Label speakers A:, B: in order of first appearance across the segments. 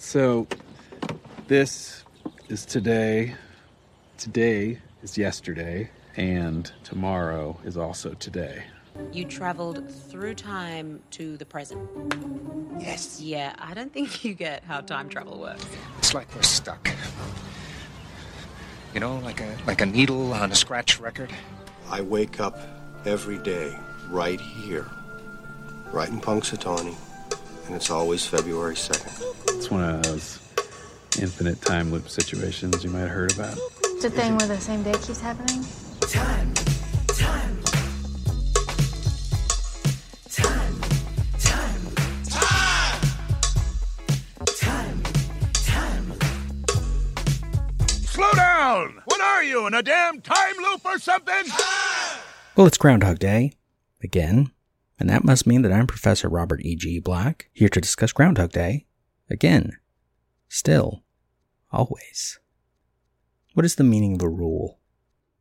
A: So, this is today. Today is yesterday, and tomorrow is also today.
B: You traveled through time to the present.
C: Yes.
B: Yeah, I don't think you get how time travel works.
C: It's like we're stuck. You know, like a like a needle on a scratch record.
D: I wake up every day right here, right in Punxsutawney, and it's always February 2nd.
A: It's one of those infinite time loop situations you might have heard about.
E: It's a thing where the same day keeps happening.
F: Time, time, time, time, time, time.
G: Slow down! What are you, in a damn time loop or something?
H: Well, it's Groundhog Day. Again. And that must mean that I'm Professor Robert E.G. Black, here to discuss Groundhog Day. Again. Still. Always. What is the meaning of a rule?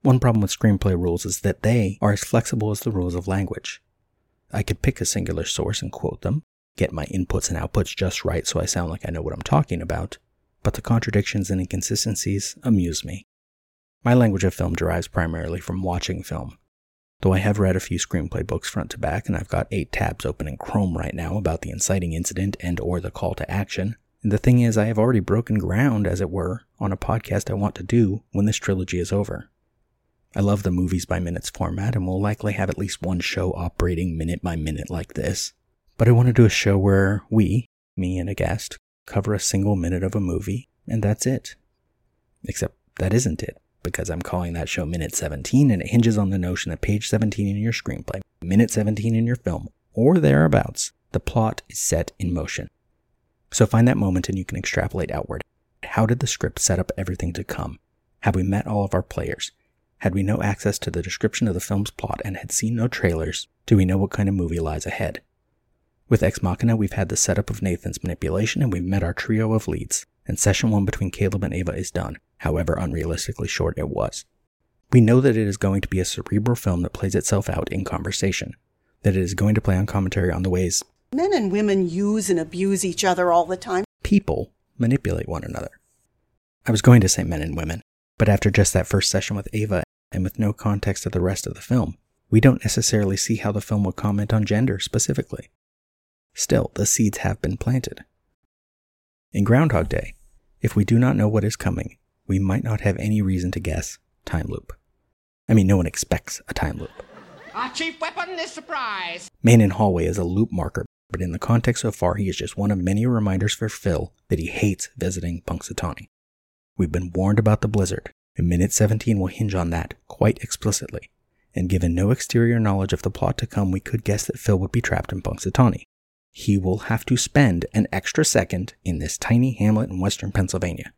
H: One problem with screenplay rules is that they are as flexible as the rules of language. I could pick a singular source and quote them, get my inputs and outputs just right so I sound like I know what I'm talking about, but the contradictions and inconsistencies amuse me. My language of film derives primarily from watching film. Though I have read a few screenplay books front to back and I've got 8 tabs open in Chrome right now about the inciting incident and or the call to action, and the thing is I have already broken ground as it were on a podcast I want to do when this trilogy is over. I love the movies by minutes format and will likely have at least one show operating minute by minute like this. But I want to do a show where we, me and a guest, cover a single minute of a movie, and that's it. Except that isn't it, because I'm calling that show Minute 17, and it hinges on the notion that page 17 in your screenplay, minute 17 in your film, or thereabouts, the plot is set in motion. So find that moment and you can extrapolate outward. How did the script set up everything to come? Have we met all of our players? Had we no access to the description of the film's plot and had seen no trailers, do we know what kind of movie lies ahead? With Ex Machina, we've had the setup of Nathan's manipulation and we've met our trio of leads, and session one between Caleb and Ava is done, however unrealistically short it was. We know that it is going to be a cerebral film that plays itself out in conversation, that it is going to play on commentary on the ways
I: Men and women use and abuse each other all the time.
H: people manipulate one another. I was going to say men and women, but after just that first session with Ava and with no context of the rest of the film, we don't necessarily see how the film would comment on gender specifically. Still, the seeds have been planted. In Groundhog Day, if we do not know what is coming, we might not have any reason to guess time loop. I mean, no one expects a time loop.
J: Our chief weapon is surprise.
H: Man in Hallway is a loop marker, but in the context so far, he is just one of many reminders for Phil that he hates visiting Punxsutawney. We've been warned about the blizzard, and Minute 17 will hinge on that quite explicitly. And given no exterior knowledge of the plot to come, we could guess that Phil would be trapped in Punxsutawney. He will have to spend an extra second in this tiny hamlet in western Pennsylvania.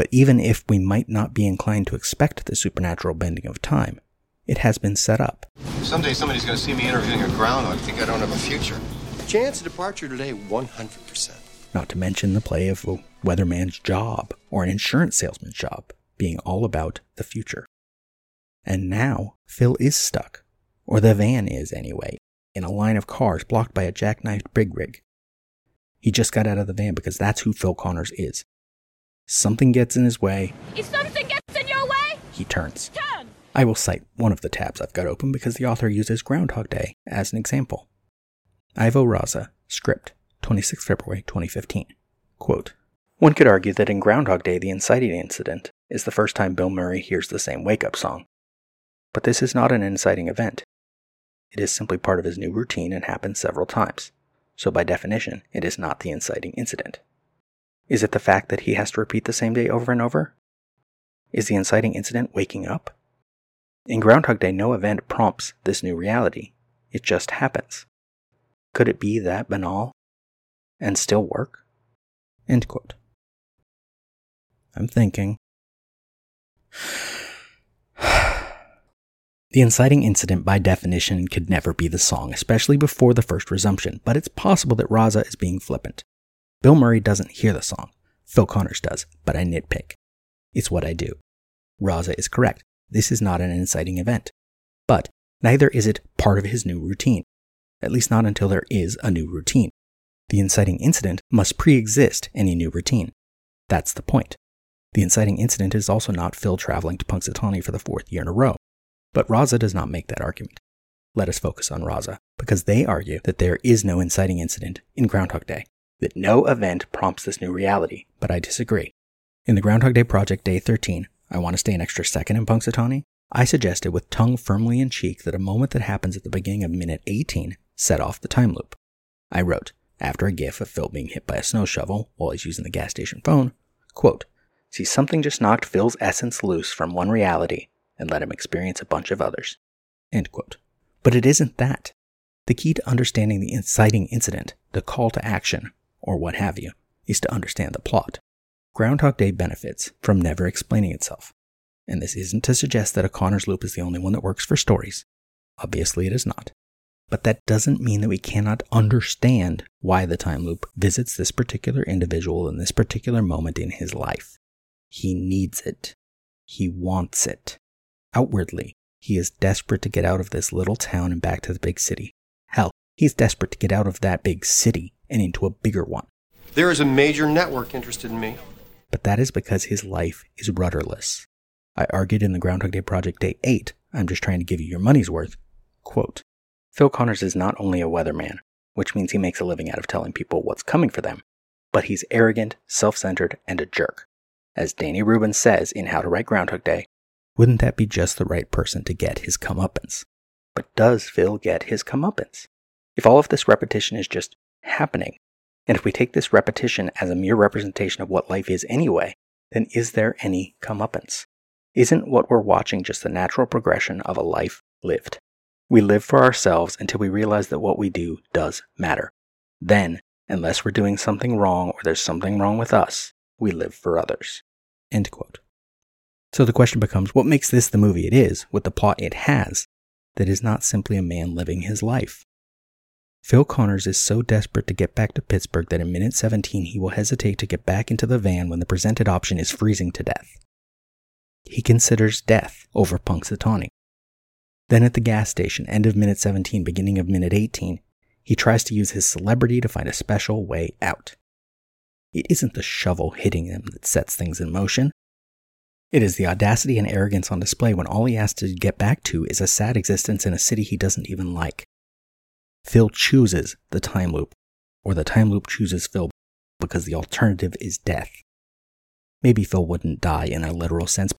H: But even if we might not be inclined to expect the supernatural bending of time, it has been set up.
D: Someday somebody's going to see me interviewing a groundhog and think I don't have a future. Chance of departure today, 100%.
H: not to mention the play of a weatherman's job or an insurance salesman's job being all about the future. And now Phil is stuck, or the van is anyway, in a line of cars blocked by a jackknifed big rig. He just got out of the van because that's who Phil Connors is. Something gets in his way,
E: If something gets in your way,
H: he turns.
E: turn.
H: I will cite one of the tabs I've got open because the author uses Groundhog Day as an example. Ivo Raza, script, 26 February 2015. Quote, One could argue that in Groundhog Day, the inciting incident is the first time Bill Murray hears the same wake up song. But this is not an inciting event. It is simply part of his new routine and happens several times. So, by definition, it is not the inciting incident. Is it the fact that he has to repeat the same day over and over? Is the inciting incident waking up? In Groundhog Day, no event prompts this new reality. It just happens. Could it be that banal and still work? End quote. I'm thinking. The inciting incident, by definition, could never be the song, especially before the first resumption, but it's possible that Raza is being flippant. Bill Murray doesn't hear the song. Phil Connors does, but I nitpick. It's what I do. Raza is correct. This is not an inciting event. But neither is it part of his new routine. At least not until there is a new routine. The inciting incident must pre exist any new routine. That's the point. The inciting incident is also not Phil traveling to Punxsutawney for the fourth year in a row. But Raza does not make that argument. Let us focus on Raza, because they argue that there is no inciting incident in Groundhog Day, that no event prompts this new reality, but I disagree. In the Groundhog Day Project Day 13, I want to stay an extra second in Punxsutawney, I suggested with tongue firmly in cheek that a moment that happens at the beginning of minute 18 set off the time loop. I wrote, after a gif of Phil being hit by a snow shovel while he's using the gas station phone, quote, See, something just knocked Phil's essence loose from one reality and let him experience a bunch of others. End quote. But it isn't that. The key to understanding the inciting incident, the call to action, or what have you, is to understand the plot. Groundhog Day benefits from never explaining itself. And this isn't to suggest that a Connor's loop is the only one that works for stories. Obviously, it is not. But that doesn't mean that we cannot understand why the time loop visits this particular individual in this particular moment in his life. He needs it. He wants it. Outwardly, he is desperate to get out of this little town and back to the big city. Hell, he's desperate to get out of that big city and into a bigger one.
D: There is a major network interested in me.
H: But that is because his life is rudderless. I argued in the Groundhog Day Project Day 8, I'm just trying to give you your money's worth. Quote, Phil Connors is not only a weatherman, which means he makes a living out of telling people what's coming for them, but he's arrogant, self centered, and a jerk. As Danny Rubin says in How to Write Groundhog Day, wouldn't that be just the right person to get his comeuppance? But does Phil get his comeuppance? If all of this repetition is just happening, and if we take this repetition as a mere representation of what life is anyway, then is there any comeuppance? Isn't what we're watching just the natural progression of a life lived? We live for ourselves until we realize that what we do does matter. Then, unless we're doing something wrong or there's something wrong with us, we live for others. End quote. So the question becomes what makes this the movie it is, with the plot it has, that is not simply a man living his life? Phil Connors is so desperate to get back to Pittsburgh that in minute 17 he will hesitate to get back into the van when the presented option is freezing to death. He considers death over Punxsutawney. Then at the gas station, end of minute 17, beginning of minute 18, he tries to use his celebrity to find a special way out. It isn't the shovel hitting him that sets things in motion. It is the audacity and arrogance on display when all he has to get back to is a sad existence in a city he doesn't even like. Phil chooses the time loop, or the time loop chooses Phil because the alternative is death. Maybe Phil wouldn't die in a literal sense,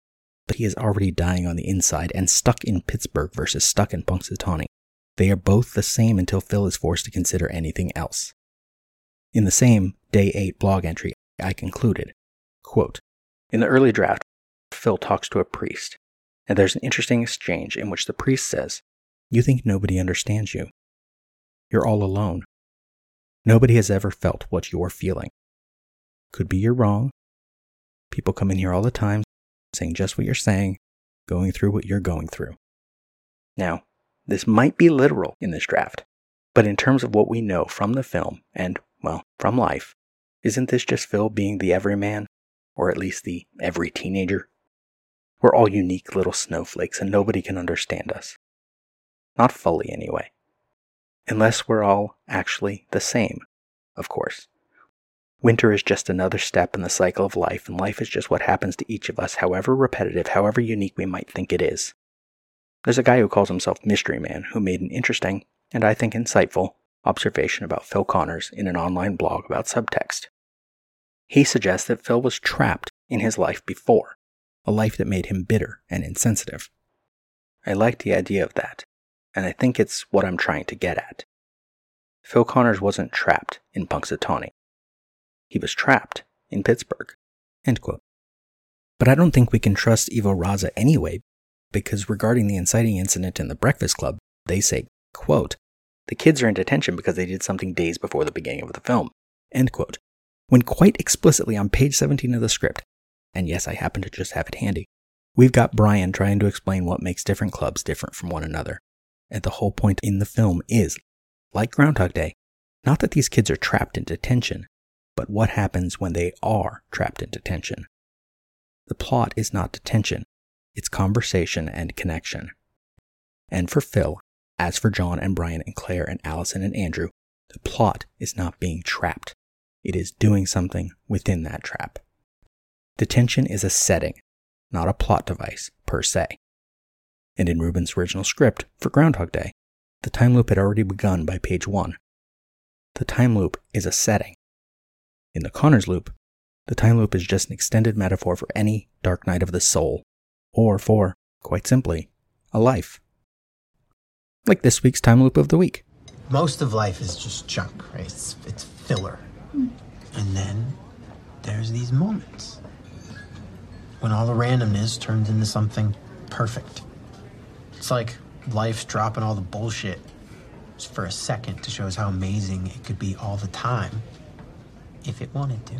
H: but he is already dying on the inside and stuck in Pittsburgh versus stuck in Punxsutawney. They are both the same until Phil is forced to consider anything else. In the same Day 8 blog entry, I concluded, quote, In the early draft, Phil talks to a priest, and there's an interesting exchange in which the priest says, You think nobody understands you. You're all alone. Nobody has ever felt what you're feeling. Could be you're wrong. People come in here all the time saying just what you're saying, going through what you're going through. Now, this might be literal in this draft, but in terms of what we know from the film and, well, from life, isn't this just Phil being the everyman? Or at least the every teenager? We're all unique little snowflakes and nobody can understand us. Not fully, anyway. Unless we're all actually the same, of course. Winter is just another step in the cycle of life, and life is just what happens to each of us, however repetitive, however unique we might think it is. There's a guy who calls himself Mystery Man who made an interesting, and I think insightful, observation about Phil Connors in an online blog about subtext. He suggests that Phil was trapped in his life before, a life that made him bitter and insensitive. I like the idea of that, and I think it's what I'm trying to get at. Phil Connors wasn't trapped in Punxsutawney. He was trapped in Pittsburgh. But I don't think we can trust Ivo Raza anyway, because regarding the inciting incident in the Breakfast Club, they say, quote, the kids are in detention because they did something days before the beginning of the film, end quote. When quite explicitly on page 17 of the script, and yes, I happen to just have it handy, we've got Brian trying to explain what makes different clubs different from one another. And the whole point in the film is, like Groundhog Day, not that these kids are trapped in detention, but what happens when they are trapped in detention. The plot is not detention, it's conversation and connection. And for Phil, as for John and Brian and Claire and Allison and Andrew, The plot is not being trapped, it is doing something within that trap. Detention is a setting, not a plot device per se. And in Rubin's original script for Groundhog Day, the time loop had already begun by page one. The time loop is a setting. In the Connors loop, the time loop is just an extended metaphor for any dark night of the soul, or for, quite simply, a life. Like this week's time loop of the week.
K: Most of life is just junk, right? It's, it's filler. Hmm. And then there's these moments when all the randomness turns into something perfect. It's like life's dropping all the bullshit just for a second to show us how amazing it could be all the time if it wanted to.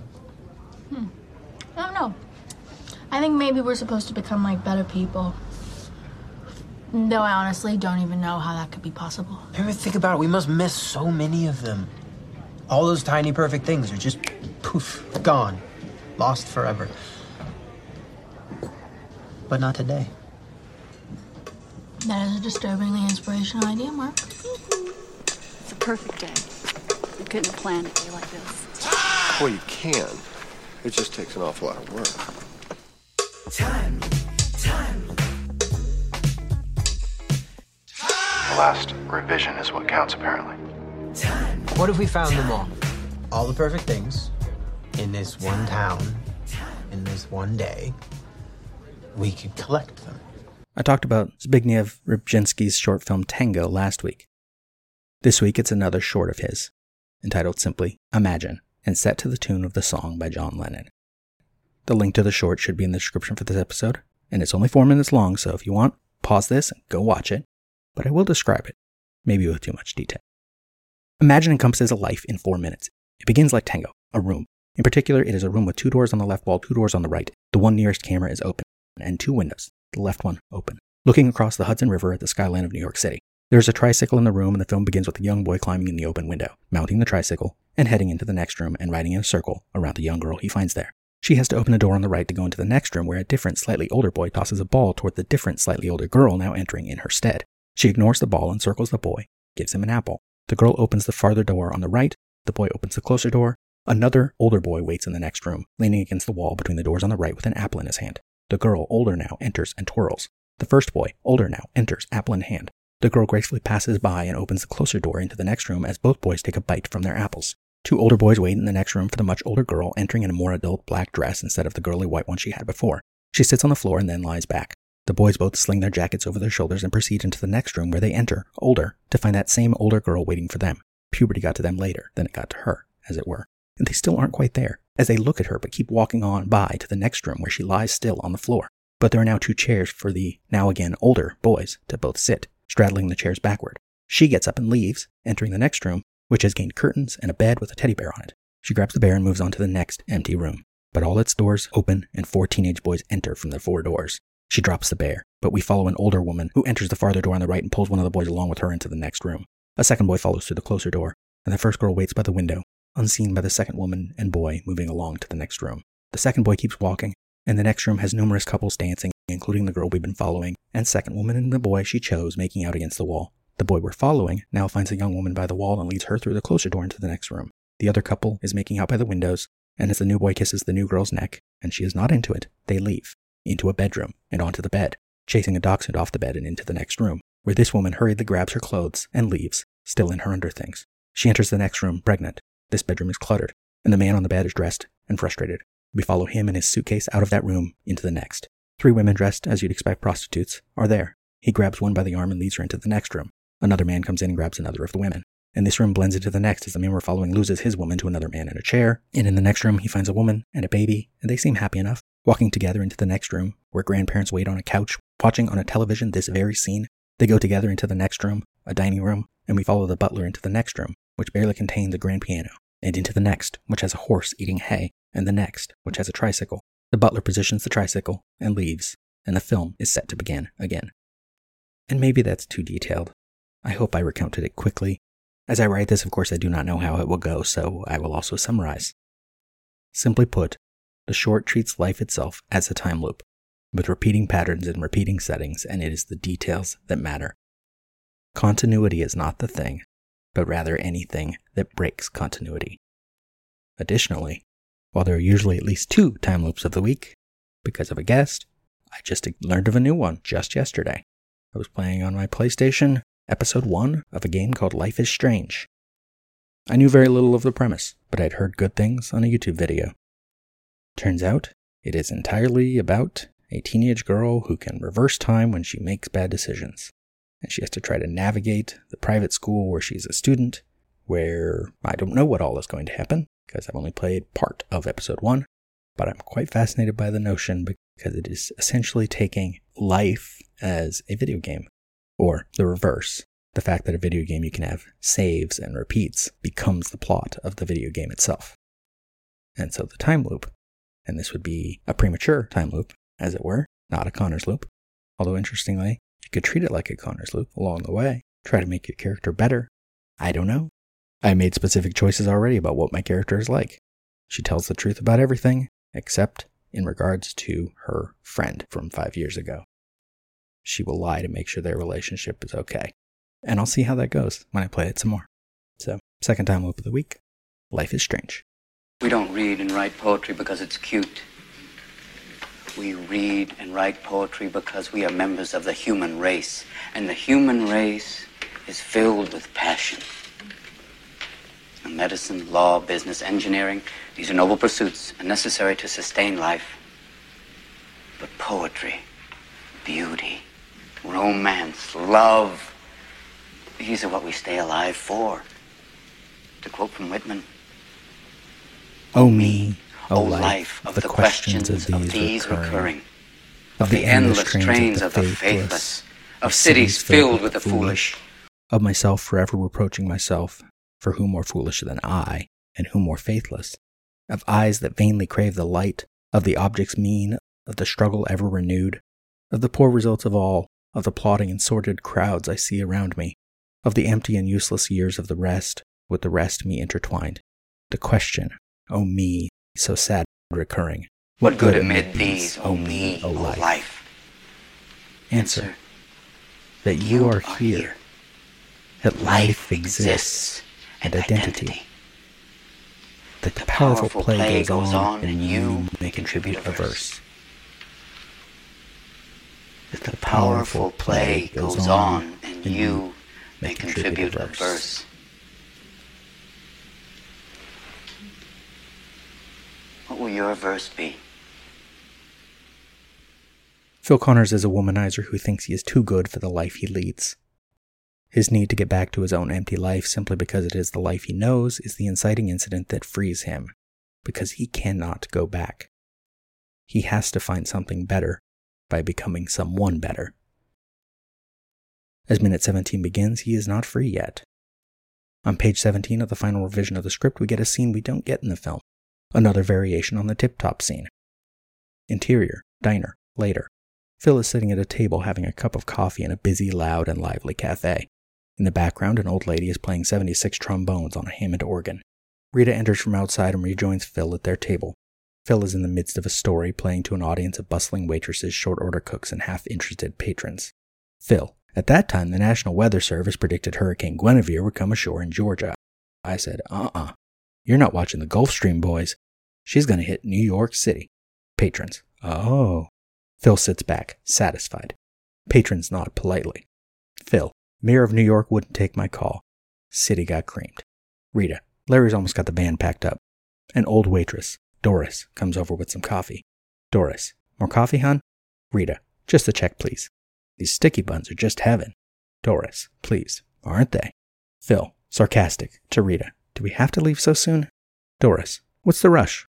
E: Hmm. I don't know. I think maybe we're supposed to become like better people. Though I honestly don't even know how that could be possible.
K: Ever think about it? We must miss so many of them. All those tiny perfect things are just poof, gone, lost forever. But not today.
E: That is a disturbingly inspirational idea, Mark.
L: It's a perfect day. You couldn't plan a day like this.
D: Well, you can. It just takes an awful lot of work.
F: Time, time,
M: The last revision is what counts, apparently.
F: time.
K: What if we found them all? All the perfect things in this one town, in this one day. We could collect them.
H: I talked about Zbigniew Rybczynski's short film Tango last week. This week it's another short of his, entitled simply Imagine, and set to the tune of the song by John Lennon. The link to the short should be in the description for this episode, and it's only four minutes long, so if you want, pause this and go watch it, but I will describe it, maybe with too much detail. Imagine encompasses a life in four minutes. It begins like Tango, a room. In particular, it is a room with two doors on the left wall, two doors on the right. The one nearest camera is open, and two windows, the left one open, looking across the Hudson River at the skyline of New York City. There is a tricycle in the room, and the film begins with a young boy climbing in the open window, mounting the tricycle, and heading into the next room and riding in a circle around the young girl he finds there. She has to open a door on the right to go into the next room where a different, slightly older boy tosses a ball toward the different, slightly older girl now entering in her stead. She ignores the ball and circles the boy, gives him an apple. The girl opens the farther door on the right, the boy opens the closer door. Another, older boy waits in the next room, leaning against the wall between the doors on the right with an apple in his hand. The girl, older now, enters and twirls. The first boy, older now, enters, apple in hand. The girl gracefully passes by and opens the closer door into the next room as both boys take a bite from their apples. Two older boys wait in the next room for the much older girl entering in a more adult black dress instead of the girly white one she had before. She sits on the floor and then lies back. The boys both sling their jackets over their shoulders and proceed into the next room where they enter, older, to find that same older girl waiting for them. Puberty got to them later than it got to her, as it were. And they still aren't quite there, as they look at her but keep walking on by to the next room where she lies still on the floor. But there are now two chairs for the, now again older, boys to both sit, straddling the chairs backward. She gets up and leaves, entering the next room, which has gained curtains and a bed with a teddy bear on it. She grabs the bear and moves on to the next empty room. But all its doors open and four teenage boys enter from the four doors. She drops the bear, but we follow an older woman who enters the farther door on the right and pulls one of the boys along with her into the next room. A second boy follows through the closer door, and the first girl waits by the window, unseen by the second woman and boy moving along to the next room. The second boy keeps walking, and the next room has numerous couples dancing, including the girl we've been following, and second woman and the boy she chose making out against the wall. The boy we're following now finds a young woman by the wall and leads her through the closer door into the next room. The other couple is making out by the windows, and as the new boy kisses the new girl's neck, and she is not into it, they leave, into a bedroom, and onto the bed, chasing a dachshund off the bed and into the next room, where this woman hurriedly grabs her clothes and leaves, still in her underthings. She enters the next room, pregnant. This bedroom is cluttered, and the man on the bed is dressed and frustrated. We follow him and his suitcase out of that room into the next. Three women dressed as you'd expect prostitutes are there. He grabs one by the arm and leads her into the next room. Another man comes in and grabs another of the women. And this room blends into the next as the man we're following loses his woman to another man in a chair. And in the next room, he finds a woman and a baby, and they seem happy enough. Walking together into the next room, where grandparents wait on a couch, watching on a television this very scene. They go together into the next room, a dining room, and we follow the butler into the next room, which barely contains a grand piano, and into the next, which has a horse eating hay, and the next, which has a tricycle. The butler positions the tricycle and leaves, and the film is set to begin again. And maybe that's too detailed. I hope I recounted it quickly. As I write this, of course, I do not know how it will go, so I will also summarize. Simply put, the short treats life itself as a time loop, with repeating patterns and repeating settings, and it is the details that matter. Continuity is not the thing, but rather anything that breaks continuity. Additionally, while there are usually at least two time loops of the week, because of a guest, I just learned of a new one just yesterday. I was playing on my PlayStation episode 1 of a game called Life is Strange. I knew very little of the premise, but I'd heard good things on a YouTube video. Turns out, it is entirely about a teenage girl who can reverse time when she makes bad decisions. And she has to try to navigate the private school where she's a student, where I don't know what all is going to happen, because I've only played part of episode 1, but I'm quite fascinated by the notion because it is essentially taking life as a video game, or the reverse. The fact that a video game you can have saves and repeats becomes the plot of the video game itself. And so the time loop, and this would be a premature time loop, as it were, not a Connor's loop. Although interestingly, you could treat it like a Connor's loop along the way, try to make your character better. I don't know. I made specific choices already about what my character is like. She tells the truth about everything, except in regards to her friend from five years ago. She will lie to make sure their relationship is okay. And I'll see how that goes when I play it some more. So, second time loop of the week Life is Strange.
N: We don't read and write poetry because it's cute. We read and write poetry because we are members of the human race. And the human race is filled with passion. And medicine, law, business, engineering, these are noble pursuits and necessary to sustain life. But poetry, beauty, romance, love, these are what we stay alive for. To quote from Whitman,
H: O me, O
N: life,
H: of the questions of these recurring,
N: recurring,
H: of the endless trains of the faithless,
N: of cities filled with the foolish,
H: of myself forever reproaching myself, for who more foolish than I, and who more faithless, of eyes that vainly crave the light, of the objects mean, of the struggle ever renewed, of the poor results of all, of the plotting and sordid crowds I see around me, of the empty and useless years of the rest, with the rest me intertwined. The question, O me, so sad recurring,
N: What good amid these, O me,
H: O
N: O
H: life?
N: life?
H: Answer, that you are here, that life exists, and identity. That the powerful play goes on, and you may contribute a verse. That the
N: Powerful play goes on, and you may contribute a verse. What will your verse be?
H: Phil Connors is a womanizer who thinks he is too good for the life he leads. His need to get back to his own empty life simply because it is the life he knows is the inciting incident that frees him, because he cannot go back. He has to find something better by becoming someone better. As minute 17 begins, he is not free yet. On page 17 of the final revision of the script, we get a scene we don't get in the film another variation on the tip top scene. Interior, diner, later. Phil is sitting at a table having a cup of coffee in a busy, loud, and lively cafe. In the background, an old lady is playing 76 trombones on a Hammond organ. Rita enters from outside and rejoins Phil at their table. Phil is in the midst of a story playing to an audience of bustling waitresses, short order cooks, and half interested patrons. Phil, at that time, the National Weather Service predicted Hurricane Guinevere would come ashore in Georgia. I said, uh uh. You're not watching the Gulf Stream, boys. She's going to hit New York City. Patrons, oh. Phil sits back, satisfied. Patrons nod politely. Phil, Mayor of New York wouldn't take my call. City got creamed. Rita, Larry's almost got the band packed up. An old waitress, Doris, comes over with some coffee. Doris, more coffee, hon? Rita, just a check, please. These sticky buns are just heaven. Doris, please, aren't they? Phil, sarcastic, to Rita, do we have to leave so soon? Doris, what's the rush?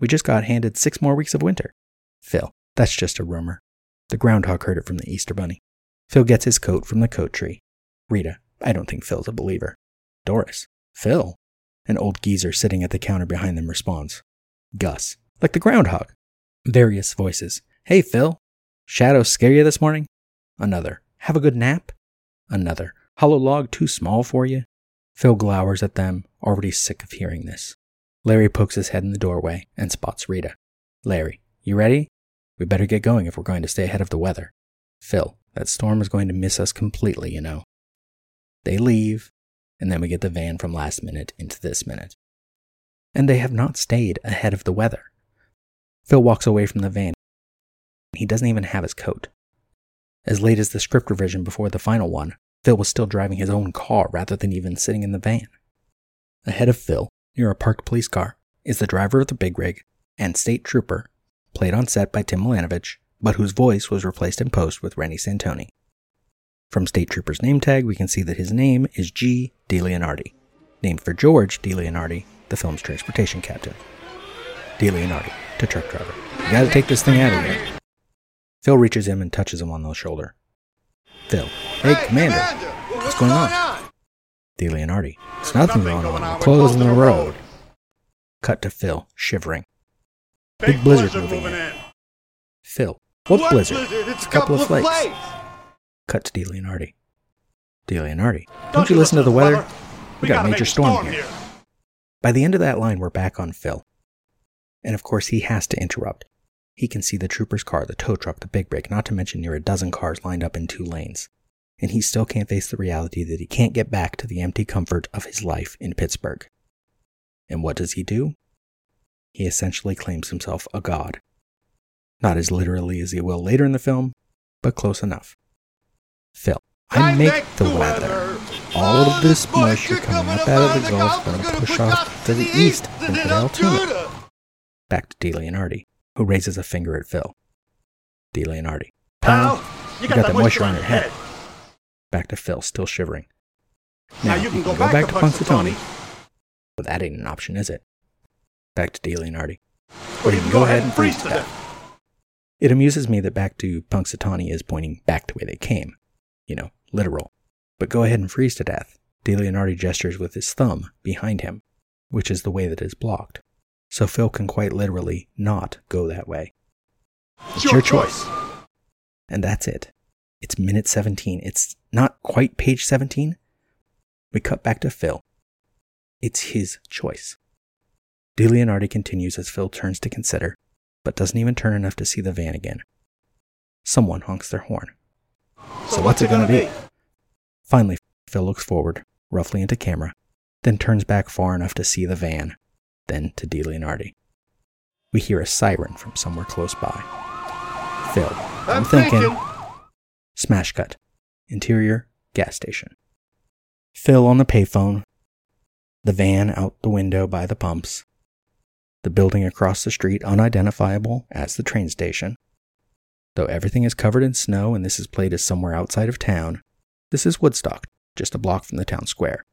H: We just got handed six more weeks of winter. Phil, that's just a rumor. The groundhog heard it from the Easter Bunny. Phil gets his coat from the coat tree. Rita, I don't think Phil's a believer. Doris, Phil? An old geezer sitting at the counter behind them responds. Gus, like the groundhog. Various voices. Hey, Phil. Shadows scare you this morning? Another. Have a good nap? Another. Hollow log too small for you? Phil glowers at them, already sick of hearing this. Larry pokes his head in the doorway and spots Rita. Larry, you ready? We better get going if we're going to stay ahead of the weather. Phil, that storm is going to miss us completely, you know. They leave, and then we get the van from last minute into this minute. And they have not stayed ahead of the weather. Phil walks away from the van. He doesn't even have his coat. As late as the script revision before the final one, Phil was still driving his own car rather than even sitting in the van. Ahead of Phil, near a parked police car, is the driver of the big rig and state trooper, played on set by Tim Milanovich, but whose voice was replaced in post with Reni Santoni. From State Trooper's name tag, we can see that his name is G. DeLeonardi, named for George DeLeonardi, the film's transportation captain. DeLeonardi to truck driver. You gotta take this thing out of here. Phil reaches him and touches him on the shoulder. Phil, hey, Commander, what's going on? DeLeonardi, it's nothing wrong when we're closing the road. Cut to Phil, shivering. Big blizzard moving in. Phil, what blizzard? It's a couple of flakes. Cut to DeLeonardi. DeLeonardi, don't you listen to the weather? We got a major storm here. By the end of that line, we're back on Phil. And of course, he has to interrupt. He can see the trooper's car, the tow truck, the big rig, not to mention near a dozen cars lined up in two lanes. And he still can't face the reality that he can't get back to the empty comfort of his life in Pittsburgh. And what does he do? He essentially claims himself a god. Not as literally as he will later in the film, but close enough. Phil, I make the weather. All of this moisture coming up out of the Gulf going to push off to the east into the Altoona. Back to DeLeonardi, who raises a finger at Phil. DeLeonardi, pal, you got that moisture on your head. Back to Phil, still shivering. Now, you can go back to Punxsutawney. But that ain't an option, is it? Back to DeLeonardi. Or you can go ahead and freeze to death. It amuses me that back to Punxsutawney is pointing back the way they came. You know, literal. But go ahead and freeze to death. DeLeonardi gestures with his thumb behind him, which is the way that is blocked. So Phil can quite literally not go that way. It's your choice. And that's it. It's minute 17. It's not quite page 17. We cut back to Phil. It's his choice. DeLeonardi continues as Phil turns to consider, but doesn't even turn enough to see the van again. Someone honks their horn. So, what's it gonna be? Finally, Phil looks forward, roughly into camera, then turns back far enough to see the van, then to DeLeonardi. We hear a siren from somewhere close by. Phil, I'm,
D: I'm
H: thinking.
D: thinking.
H: Smash cut. Interior, gas station. Phil on the payphone. The van out the window by the pumps. The building across the street unidentifiable as the train station. Though everything is covered in snow and this is played as somewhere outside of town, this is Woodstock, just a block from the town square.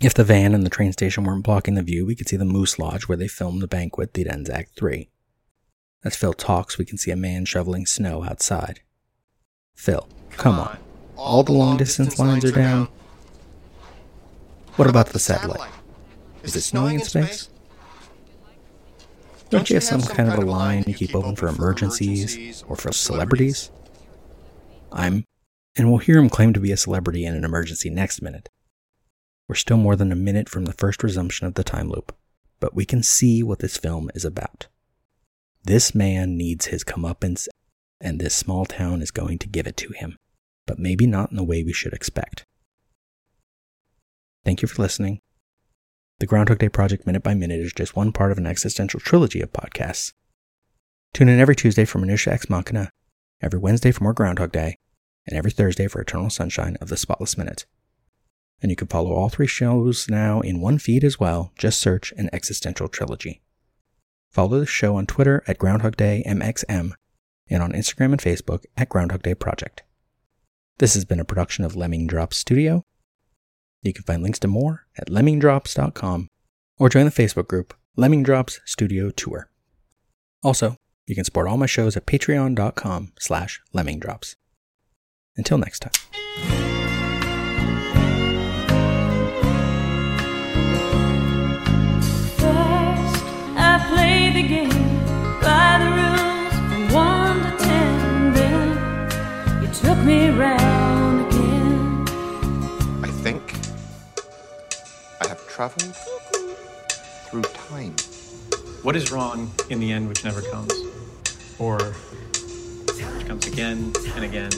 H: If the van and the train station weren't blocking the view, we could see the Moose Lodge where they filmed the banquet that ends Act 3. As Phil talks, we can see a man shoveling snow outside. Phil, come on. All the long distance lines are down. What about the satellite? Is it snowing in space? Don't you have some kind of a line you keep open for emergencies or for celebrities? I'm, and we'll hear him claim to be a celebrity in an emergency next minute. We're still more than a minute from the first resumption of the time loop, but we can see what this film is about. This man needs his comeuppance, and this small town is going to give it to him, but maybe not in the way we should expect. Thank you for listening. The Groundhog Day Project Minute by Minute is just one part of an existential trilogy of podcasts. Tune in every Tuesday for Minutia Ex Machina, every Wednesday for more Groundhog Day, and every Thursday for Eternal Sunshine of the Spotless Minute. And you can follow all three shows now in one feed as well. Just search an existential trilogy. Follow the show on Twitter at Groundhog Day MXM and on Instagram and Facebook at Groundhog Day Project. This has been a production of Lemming Drops Studio. You can find links to more at lemmingdrops.com or join the Facebook group Lemming Drops Studio Tour. Also, you can support all my shows at patreon.com slash lemmingdrops. Until next time.
O: I
C: traveled through time.
P: What is wrong in the end which never comes? Or which comes again and again,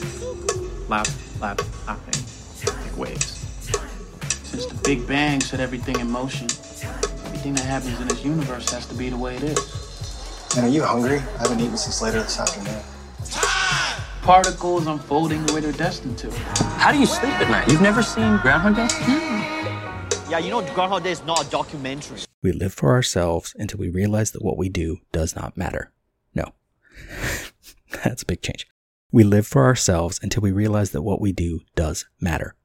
P: lap, lap, lapping, like waves?
Q: Since the Big Bang set everything in motion, everything that happens in this universe has to be the way it is.
K: Man, are you hungry? I haven't eaten since later this afternoon.
Q: Particles unfolding the way they're destined to.
R: How do you sleep at night? You've never seen Groundhog Day? Hmm.
S: Yeah, you know Groundhog Day is not a documentary.
H: We live for ourselves until we realize that what we do does not matter. No. That's a big change. We live for ourselves until we realize that what we do does matter.